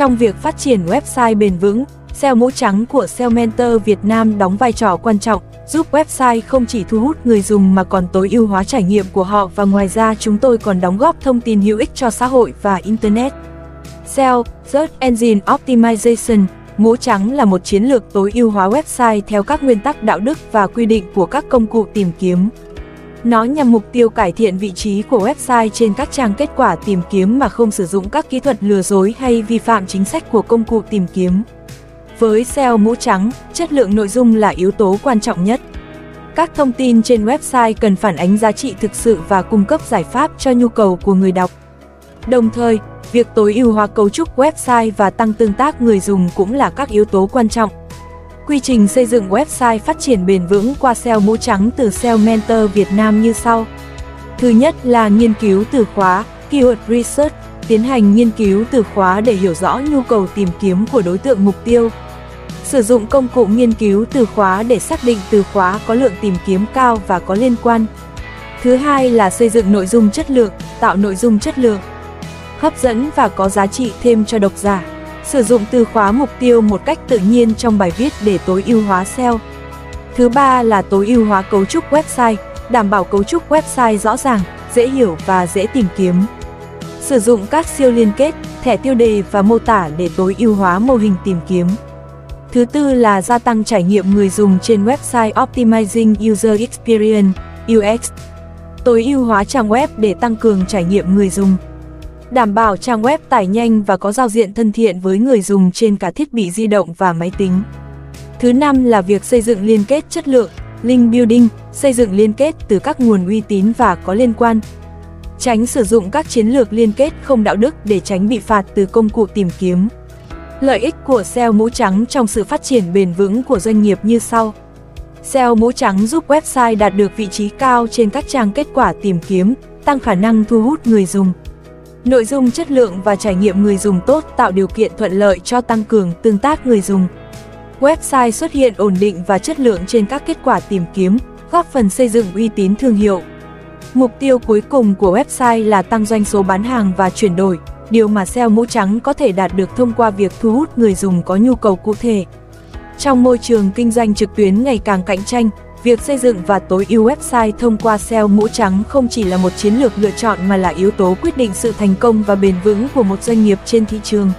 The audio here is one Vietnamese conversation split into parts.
Trong việc phát triển website bền vững, SEO mũ trắng của SEO Mentor Việt Nam đóng vai trò quan trọng, giúp website không chỉ thu hút người dùng mà còn tối ưu hóa trải nghiệm của họ và ngoài ra chúng tôi còn đóng góp thông tin hữu ích cho xã hội và Internet. SEO, Search Engine Optimization, mũ trắng là một chiến lược tối ưu hóa website theo các nguyên tắc đạo đức và quy định của các công cụ tìm kiếm. Nó nhằm mục tiêu cải thiện vị trí của website trên các trang kết quả tìm kiếm mà không sử dụng các kỹ thuật lừa dối hay vi phạm chính sách của công cụ tìm kiếm. Với SEO mũ trắng, chất lượng nội dung là yếu tố quan trọng nhất. Các thông tin trên website cần phản ánh giá trị thực sự và cung cấp giải pháp cho nhu cầu của người đọc. Đồng thời, việc tối ưu hóa cấu trúc website và tăng tương tác người dùng cũng là các yếu tố quan trọng. Quy trình xây dựng website phát triển bền vững qua SEO mũ trắng từ SEO Mentor Việt Nam như sau. Thứ nhất là nghiên cứu từ khóa, keyword research, tiến hành nghiên cứu từ khóa để hiểu rõ nhu cầu tìm kiếm của đối tượng mục tiêu. Sử dụng công cụ nghiên cứu từ khóa để xác định từ khóa có lượng tìm kiếm cao và có liên quan. Thứ hai là xây dựng nội dung chất lượng, tạo nội dung chất lượng, hấp dẫn và có giá trị thêm cho độc giả. Sử dụng từ khóa mục tiêu một cách tự nhiên trong bài viết để tối ưu hóa SEO. Thứ ba là tối ưu hóa cấu trúc website, đảm bảo cấu trúc website rõ ràng, dễ hiểu và dễ tìm kiếm. Sử dụng các siêu liên kết, thẻ tiêu đề và mô tả để tối ưu hóa mô hình tìm kiếm. Thứ tư là gia tăng trải nghiệm người dùng trên website Optimizing User Experience, UX. Tối ưu hóa trang web để tăng cường trải nghiệm người dùng. Đảm bảo trang web tải nhanh và có giao diện thân thiện với người dùng trên cả thiết bị di động và máy tính. Thứ năm là việc xây dựng liên kết chất lượng, link building, xây dựng liên kết từ các nguồn uy tín và có liên quan. Tránh sử dụng các chiến lược liên kết không đạo đức để tránh bị phạt từ công cụ tìm kiếm. Lợi ích của SEO mũ trắng trong sự phát triển bền vững của doanh nghiệp như sau. SEO mũ trắng giúp website đạt được vị trí cao trên các trang kết quả tìm kiếm, tăng khả năng thu hút người dùng. Nội dung chất lượng và trải nghiệm người dùng tốt tạo điều kiện thuận lợi cho tăng cường tương tác người dùng. Website xuất hiện ổn định và chất lượng trên các kết quả tìm kiếm, góp phần xây dựng uy tín thương hiệu. Mục tiêu cuối cùng của website là tăng doanh số bán hàng và chuyển đổi, điều mà SEO mũ trắng có thể đạt được thông qua việc thu hút người dùng có nhu cầu cụ thể. Trong môi trường kinh doanh trực tuyến ngày càng cạnh tranh, việc xây dựng và tối ưu website thông qua SEO mũ trắng không chỉ là một chiến lược lựa chọn mà là yếu tố quyết định sự thành công và bền vững của một doanh nghiệp trên thị trường.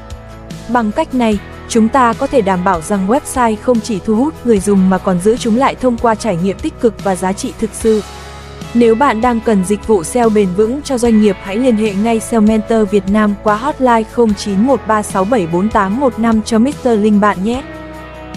Bằng cách này, chúng ta có thể đảm bảo rằng website không chỉ thu hút người dùng mà còn giữ chúng lại thông qua trải nghiệm tích cực và giá trị thực sự. Nếu bạn đang cần dịch vụ SEO bền vững cho doanh nghiệp hãy liên hệ ngay SEO Mentor Việt Nam qua hotline 0913674815 cho Mr. Linh bạn nhé.